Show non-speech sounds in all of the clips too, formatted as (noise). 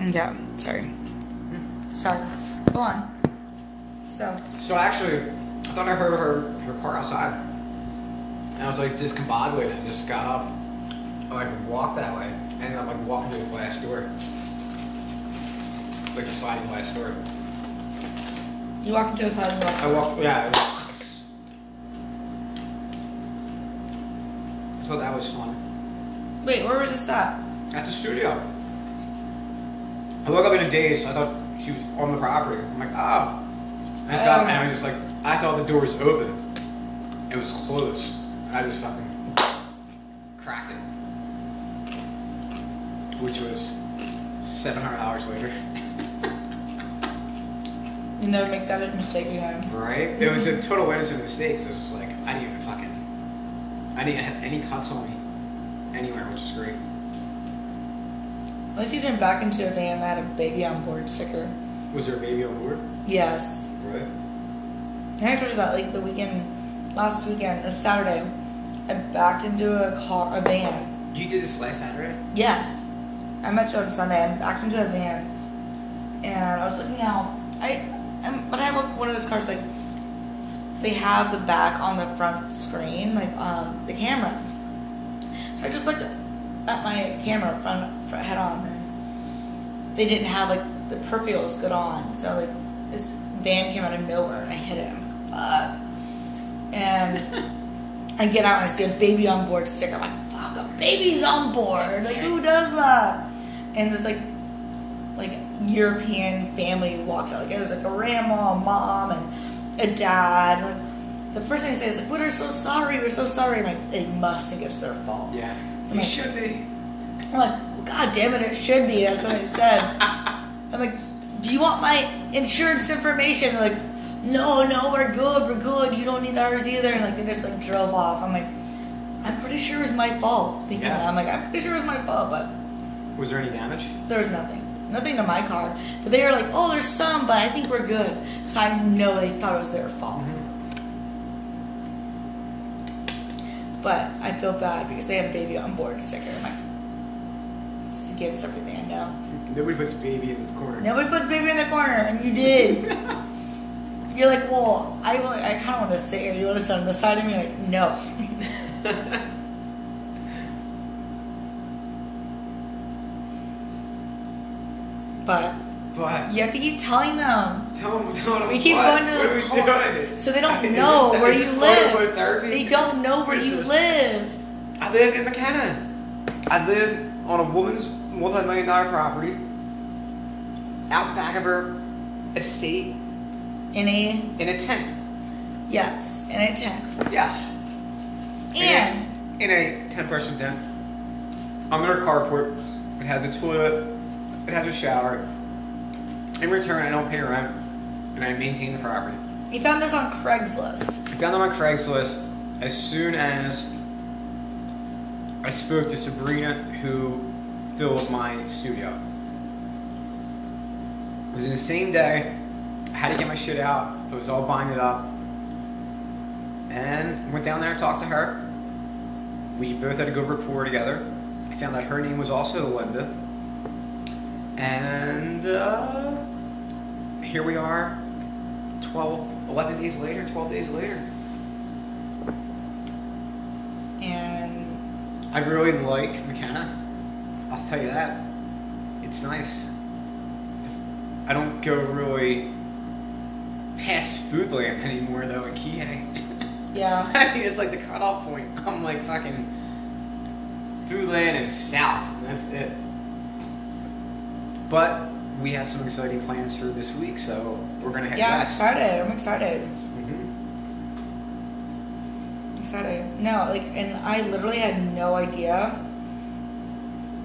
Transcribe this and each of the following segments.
Yeah, sorry. Sorry. Go on. So, So actually, I thought I heard her her car outside, and I was like discombobulated. and just got up, I like walked that way, and I'm like walking to the glass door, like a sliding glass door. you walk into a side of the I walked, yeah. It was, I thought that was fun. Wait, where was this at? At the studio. I woke up in a daze. I thought she was on the property. I'm like, oh. I just got and I was just like, I thought the door was open. It was closed. I just fucking cracked it. Which was 700 hours later. (laughs) You never make that mistake again. Right? It was a total innocent mistake. So it was just like, I didn't even fucking. I didn't have any cuts on me anywhere, which is great. At least you didn't back into a van that had a baby on board sticker. Was there a baby on board? Yes. Right. And I told you that like the weekend, last weekend, a Saturday, I backed into a car, a van. You did this last Saturday? Yes. I met you on Sunday. I backed into a van, and I was looking out. I, I'm, but I have like one of those cars like they have the back on the front screen, like um the camera. So I just looked at my camera front, front head on, and they didn't have like the peripheral was good on. So like this van came out of nowhere, and I hit him. Fuck. And I get out and I see a baby on board sticker. I'm like, fuck, a baby's on board. Like, who does that? And this like, like European family walks out. Like it was like a grandma, a mom, and a dad. Like the first thing they say is like, "We're so sorry. We're so sorry." I'm like, they must think it's their fault. Yeah. So you like- should be. I'm like, well, God damn it, it should be. That's what I said. I'm like, do you want my insurance information? They're like, no, no, we're good, we're good. You don't need ours either. And like they just like drove off. I'm like, I'm pretty sure it was my fault. Thinking Yeah. that. I'm like, I'm pretty sure it was my fault, but Was there any damage? there was nothing. Nothing to my car. But they were like, oh, there's some, but I think we're good. So I know they thought it was their fault. Mm-hmm. But I feel bad because they have a baby on board sticker. I'm like, it's against everything I know. Nobody puts baby in the corner. Nobody puts baby in the corner, and you did. (laughs) You're like, well, I, I kind of want to sit here. You want to sit on the side of me? Like, no. (laughs) but But you have to keep telling them. tell them, tell them We keep what? going to what the are we whole- doing? so they don't (laughs) know this- where is you live. They don't know where you this? live. I live in Makena. I live on a woman's multi-million dollar property out back of her estate In a in a tent. yes, in a tent. Yes. And in a 10 person tent. I'm in her carport. It has a toilet. It has a shower. In return, I don't pay rent, and I maintain the property. he found this on Craigslist. I found them on Craigslist as soon as I spoke to Sabrina, who filled my studio. It was in the same day. I had to get my shit out. It was all binded up. And went down there and talked to her. We both had a good rapport together. I found that her name was also Linda. And uh, here we are 12, 11 days later, 12 days later. And I really like Makena. I'll tell you that. It's nice. I don't go really past Foodland anymore though in Kihei. (laughs) yeah, (laughs) I think it's like the cutoff point. I'm like fucking Foodland and South. and That's it. But we have some exciting plans for this week, so we're gonna head yeah. I'm excited. I'm excited. Mhm. excited. No, like, and I literally had no idea.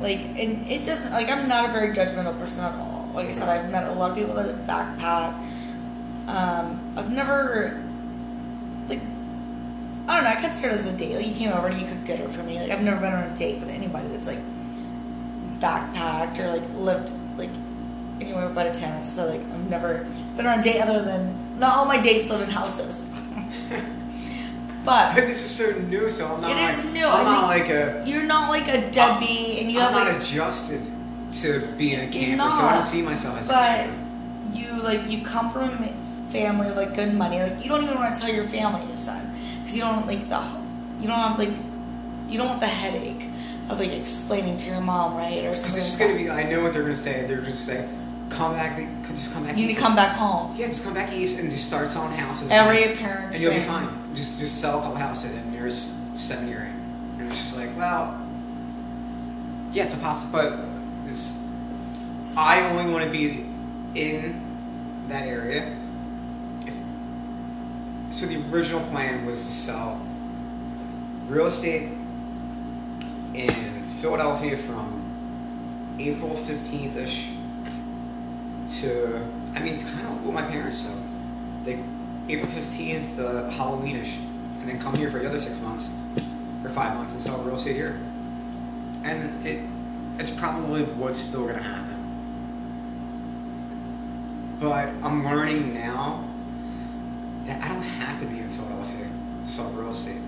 Like, and it doesn't, like, I'm not a very judgmental person at all. Like I said, I've met a lot of people that backpack. Um, I've never, like, I don't know, I consider it as a date. Like, you came over and you cooked dinner for me. Like, I've never been on a date with anybody that's, like, backpacked or, like, lived, like, anywhere but a town. So, like, I've never been on a date other than, not all my dates live in houses. But But this is so new, so I'm not. It like, is new. I'm not like a. you're not like a deadbeat and you I'm have not like adjusted to being a camper, so I don't see myself as a But you like you come from a family with like good money. Like you don't even want to tell your family this son because you don't like the you don't have like you don't want the headache of like explaining to your mom, right, or Because something. it's like gonna be. I know what they're gonna say. They're gonna say, "Come back. Just come back." You need east." to come back home. Yeah, just come back east and just start selling houses. Every parent's and you'll be fine. Just just sell a couple houses and there's seven year. And it's just like, well, yeah, it's a possible, but this, I only want to be in that area. If, so the original plan was to sell real estate in Philadelphia from April 15th ish to, I mean, kind of what my parents do. They April 15th, uh, Halloweenish, and then come here for the other six months or five months and sell real estate here. And it it's probably what's still gonna happen. But I'm learning now that I don't have to be in Philadelphia to sell real estate.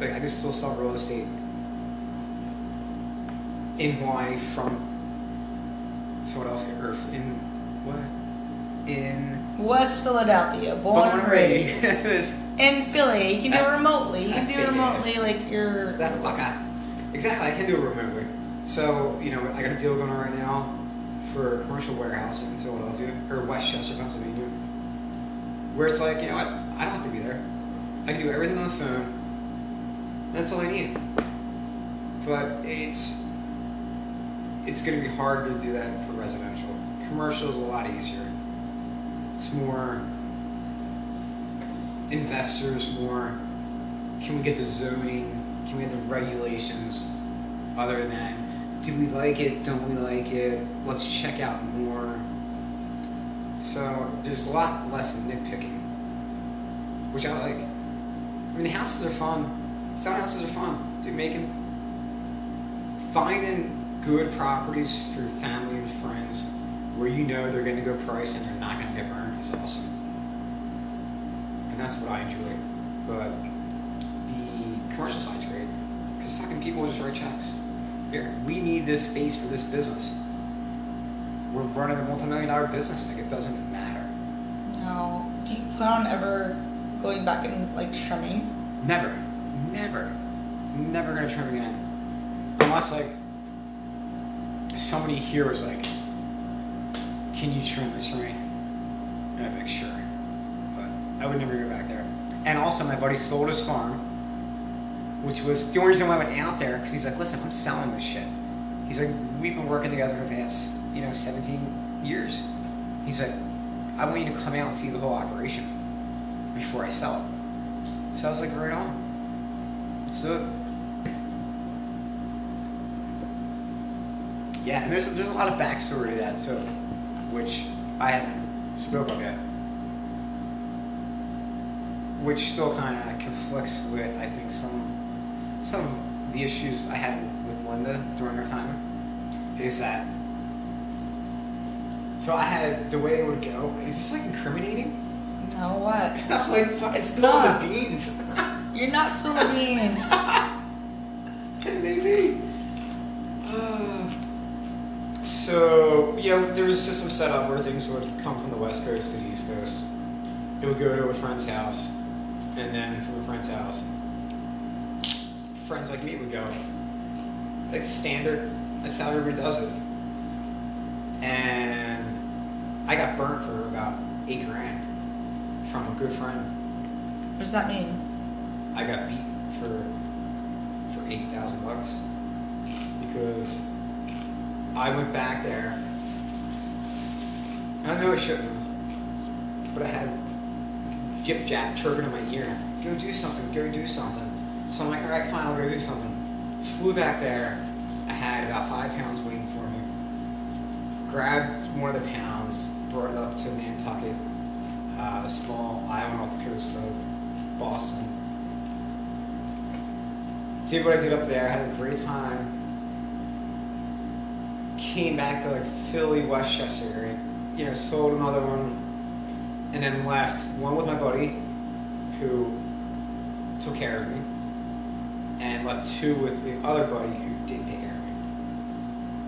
Like I can still sell real estate in Hawaii from Philadelphia or in what? In West Philadelphia, born and raised. In Philly, you can do it remotely. You can do it remotely, like you're. that fuck I, exactly. I can do it remotely. So you know, I got a deal going on right now for a commercial warehouse in Philadelphia or West Chester, Pennsylvania, where it's like you know what, I don't have to be there. I can do everything on the phone. That's all I need. But it's it's going to be hard to do that for residential. Commercial is a lot easier. It's more investors, more can we get the zoning? Can we get the regulations? Other than, do we like it? Don't we like it? Let's check out more. So there's a lot less nitpicking, which I like. I mean, the houses are fun. Some houses are fun. Dude, making finding good properties for family and friends where you know they're going to go price and they're not going to get burned is awesome. And that's what I enjoy. But the commercial side's great because fucking people just write checks. Here, we need this space for this business. We're running a multi-million dollar business. Like it doesn't matter. No. Do you plan on ever going back and like trimming? Never, never, never gonna trim again. Unless like somebody here was like, "Can you trim this for me?" And like, "Sure," but I would never go back there. And also, my buddy sold his farm, which was the only reason why I went out there because he's like, "Listen, I'm selling this shit." He's like, "We've been working together for the past, you know, 17 years." He's like, "I want you to come out and see the whole operation before I sell it." So I was like, right on. It. Yeah, and there's there's a lot of backstory to that so, which I haven't yet. Which still kind of conflicts with I think some some of the issues I had with Linda during our time. Is that so? I had the way it would go. Is this like incriminating? No, what? (laughs) I'm like fucking It's spilling not. the beans. (laughs) You're not spilling beans. (laughs) Maybe. Uh, so, you know, there was a system set up where things would come from the West Coast to the East Coast. It would go to a friend's house, and then from a friend's house, friends like me would go. Like standard, that's how everybody does it. And I got burnt for about eight grand from a good friend. What does that mean? I got beat for for eight thousand bucks because I went back there. I know I shouldn't but I had Jip Jap chirping in my ear. Go do something. Go do something. So I'm like, all right, fine, I'll go do something. Flew back there. I had about five pounds waiting for me. Grabbed one of the pounds, brought it up to Nantucket, uh, a small island off the coast of Boston. See what I did up there. I Had a great time. Came back to like Philly, West Chester area. Know, sold another one, and then left one with my buddy, who took care of me, and left two with the other buddy who didn't take care of me.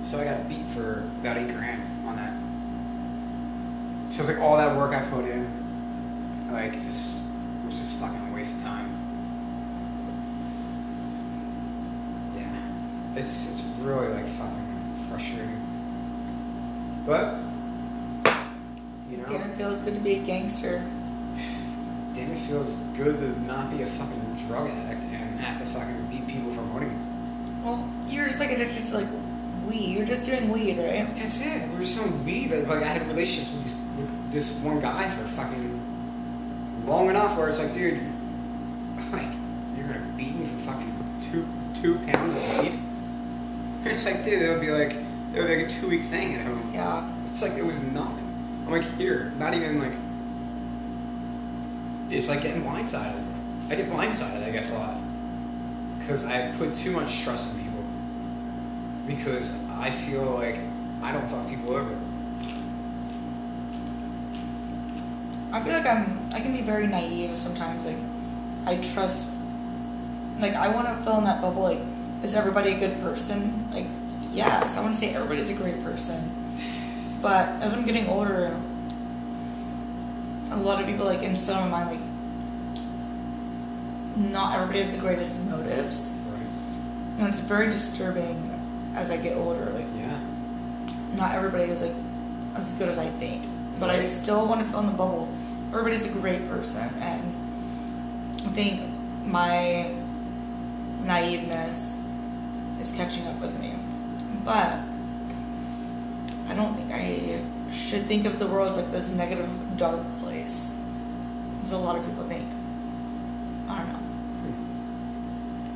So I got beat for about eight grand on that. So it's like all that work I put in, like just was just fucking waste of time. Yeah, it's it's really like fucking frustrating. But you know, Damn, it feels good to be a gangster. damn, it feels good to not be a fucking drug addict and have to fucking beat people for money. Well, you're just like addicted to like weed. You're just doing weed, right? That's it. We were so weed that like I had relationships with this, with this one guy for fucking long enough where it's like, dude, like you're gonna beat me for fucking two two pounds of weed. And (laughs) it's like, dude, it would be like it would be like a two week thing at home. Yeah. It's like it was nothing. I'm like here, not even like. It's like getting blindsided. I get blindsided, I guess, a lot because I put too much trust in people because I feel like I don't fuck people over. I feel like I'm. I can be very naive sometimes. Like, I trust. Like, I want to fill in that bubble. Like, is everybody a good person? Like, yes. I want to say everybody's a great person. But as I'm getting older, a lot of people like instill in my mind like, not everybody has the greatest motives, Right. and it's very disturbing as I get older. Like, Yeah. not everybody is like as good as I think, but I still want to fill in the bubble. Everybody's a great person, and I think my naiveness is catching up with me. But I don't think I should think of the world as like this negative, dark place, as a lot of people think. I don't know.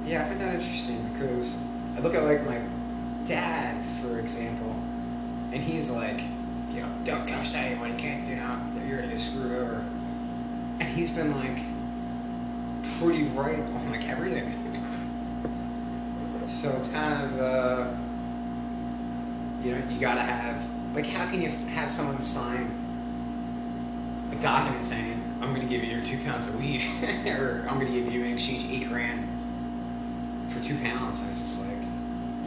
Yeah, I find that interesting because I look at like my dad, for example, and he's like, you know, don't trust anyone. You can't, you know, you're gonna get screwed over. And he's been like pretty right on like everything. so it's kind of, uh, you know, you gotta have like, how can you have someone sign a document saying, I'm gonna give you your two pounds of weed, (laughs) or I'm gonna give you in exchange eight grand for two pounds. I was just like,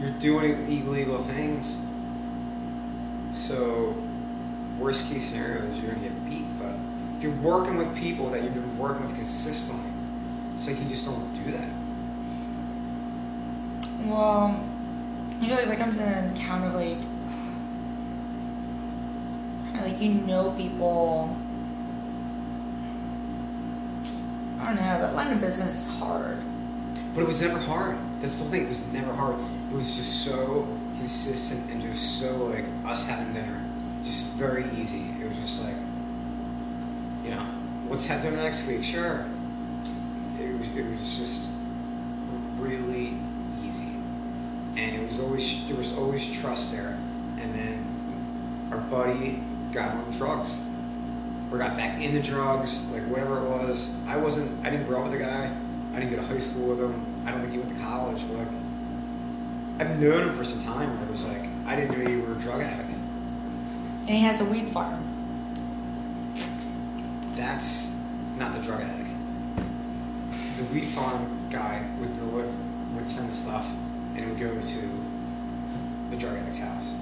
you're doing illegal things. So, worst case scenario is you're gonna get beat. But if you're working with people that you've been working with consistently, it's like you just don't do that. Well, you know, like that comes in an account of like, (sighs) like you know people. I don't know. That line of business is hard. But it was never hard. That's the thing. It was never hard. It was just so consistent and just so like us having dinner, just very easy. It was just like, you know, have dinner next week. Sure. It was. It was just really and it was always there was always trust there. And then our buddy got on drugs or got back into drugs, like whatever it was. I wasn't. I didn't grow up with the guy. I didn't go to high school with him. I don't think he went to college. But like, I've known him for some time. Where it was like, I didn't know you were a drug addict. And he has a weed farm. That's not the drug addict. The weed farm guy would deliver, would send the stuff, and it would go to the drug addict's house.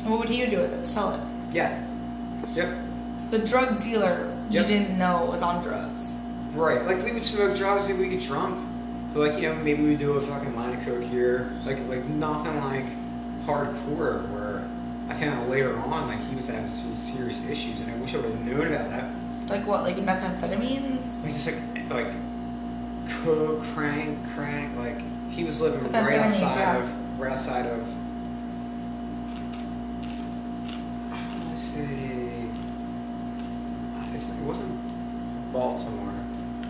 And what would he do with it? Sell it. Yeah. Yep. So the drug dealer you Yep. didn't know was on drugs. Right. Like we would smoke drugs and we get drunk. But like, you know, maybe we do a fucking line of coke here. Like like nothing like hardcore where I found out later on like he was having some serious issues and I wish I would have known about that. Like what? Like methamphetamines? Like just like like coke, crank, crack, like he was living right outside of right outside of let's see it's, it wasn't Baltimore.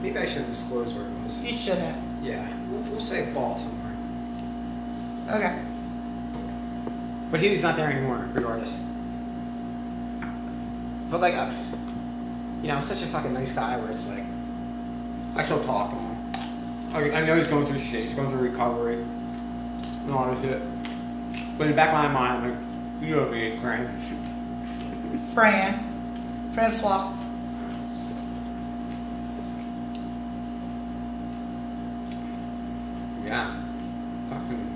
Maybe I shouldn't disclose where it was. You shouldn't. Yeah, we'll, we'll say Baltimore. Okay. But he's not there anymore, regardless. But like, uh, you know, I'm such a fucking nice guy where it's like, I still talk I, know he's going through shit. He's going through recovery and all that shit. But in the back of my mind, I'm like, you know me, Frank. Fran. Francois. Yeah. Fucking.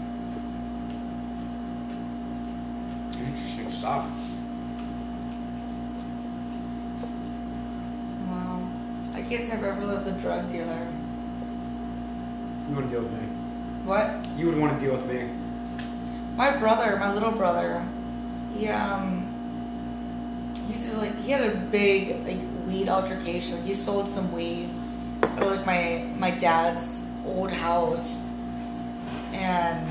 Interesting stuff. Wow. I can't I've ever lived with a drug dealer. You wouldn't deal with me. What? You would want to deal with me. My brother, my little brother, he um he used to like he had a big like weed altercation. He sold some weed at like my my dad's old house, and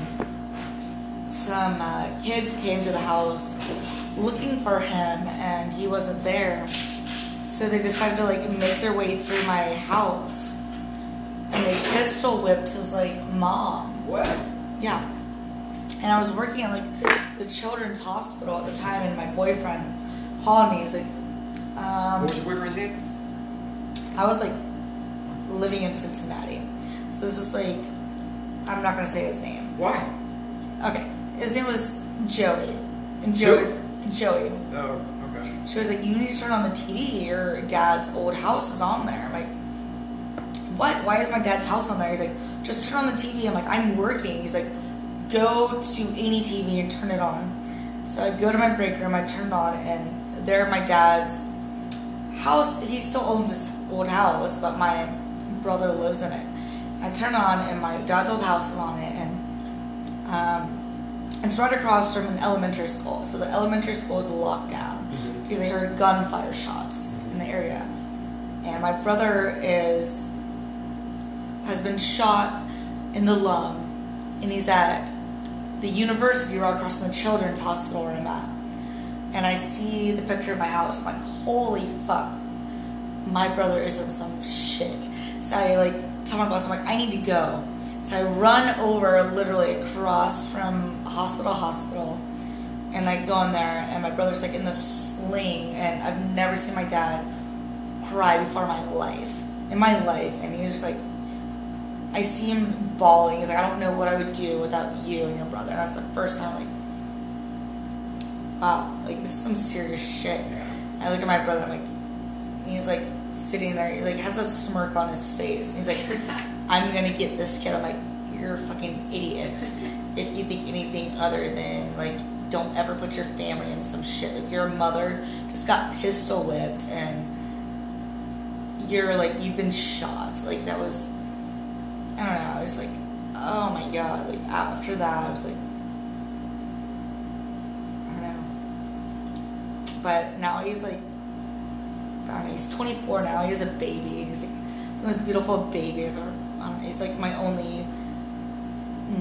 some uh, kids came to the house looking for him, and he wasn't there. So they decided to like make their way through my house, pistol whipped his like mom. What? Yeah. And I was working at like the children's hospital at the time, and my boyfriend called me. He's like, um, What was your boyfriend's name? I was like living in Cincinnati. So this is like, I'm not gonna say his name. Why? Okay. His name was Joey. And Joey, Joey. Oh, okay. She was like, you need to turn on the TV. Your dad's old house is on there. I'm like, what? Why is my dad's house on there? He's like, just turn on the TV. I'm like, I'm working. He's like, go to any TV and turn it on. So I go to my break room, I turn it on, and there my dad's house, he still owns this old house, but my brother lives in it. I turn on, and my dad's old house is on it, and um, it's right across from an elementary school. So the elementary school is locked down Mhm. because they heard gunfire shots in the area. And my brother is has been shot in the lung, and he's at the university right across from the children's hospital where I'm at. And I see the picture of my house. I'm like, holy fuck, my brother is in some shit. So I like tell my boss, I'm like, I need to go. So I run over literally across from hospital hospital and I go in there and my brother's like in the sling and I've never seen my dad cry before my life. In my life. And he's just like I see him bawling. He's like, I don't know what I would do without you and your brother. And that's the first time like wow, like this is some serious shit. Yeah. I look at my brother, I'm like, he's like sitting there, he like has a smirk on his face. He's like, (laughs) I'm gonna get this kid. I'm like, you're fucking idiots. if you think anything other than like, don't ever put your family in some shit. Like your mother just got pistol whipped and you're like, you've been shot. Like that was, I don't know. I was like, oh my god. Like after that, I was like, I don't know. But now he's like, I don't know, he's 24 now. He has a baby. He's like the most beautiful baby I've ever. I don't know. He's like my only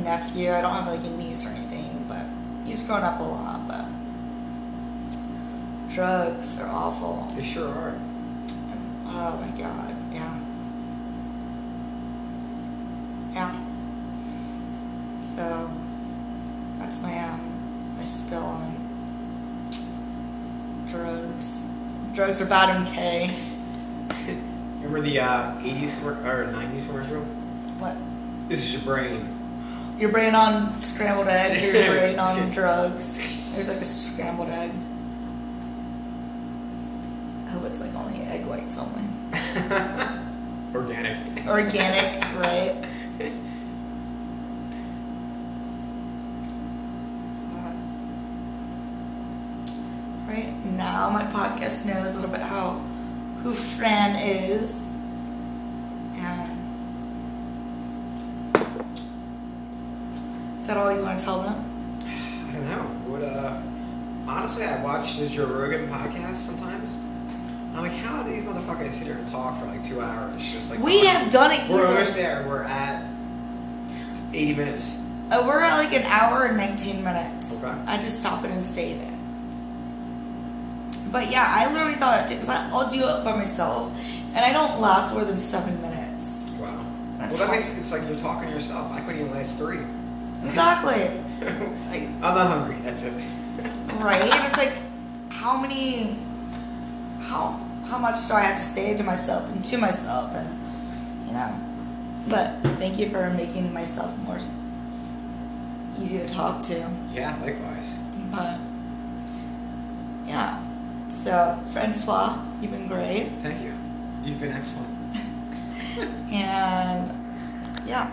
nephew. I don't have like a niece or anything, but he's grown up a lot. But drugs, they're awful. They sure are. And, oh my god, yeah. Yeah. So that's my um my spill on drugs. Are bad in K. Remember the uh, 80s or 90s commercial? What? This is your brain. Your brain on scrambled eggs, your (laughs) brain on drugs. There's like a scrambled egg. I hope it's like only egg whites only. (laughs) Organic. Organic, right? (laughs) Uh, Right now, my podcast knows a little bit how who Fran is, and is that all you want to tell them? I don't know. What uh honestly I watch the Joe Rogan podcast sometimes. I'm like, how do these motherfuckers sit here and talk for like two hours? Just like We have done it. We're almost there. We're at 80 minutes. Oh, we're at like an hour and 19 minutes. Okay. I just stop it and save it. But yeah, I literally thought that too, because I'll do it by myself, and I don't last more than seven minutes. Wow. That's well, that fine. makes it's like you're talking to yourself. I couldn't even last three. Exactly. (laughs) Like, I'm not hungry. That's it. right? It was (laughs) like, how many, how how much do I have to say to myself and to myself, and you know. But thank you for making myself more easy to talk to. Yeah, likewise. But yeah. So Francois, you've been great. Thank you. You've been excellent. (laughs) And yeah.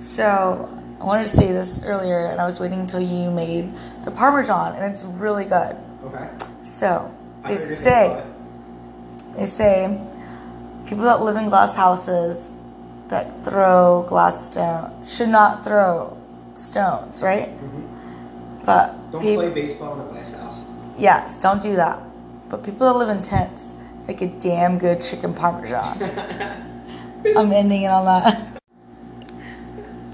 So I wanted to say this earlier and I was waiting until you made the Parmesan, and it's really good. Okay. So they thought you were gonna say they say people that live in glass houses that throw glass stones should not throw stones, right? But Mm-hmm. Don't peop- play baseball in a glass house. yes, don't do that. But people that live in tents make a damn good chicken parmesan. (laughs) I'm ending it on that.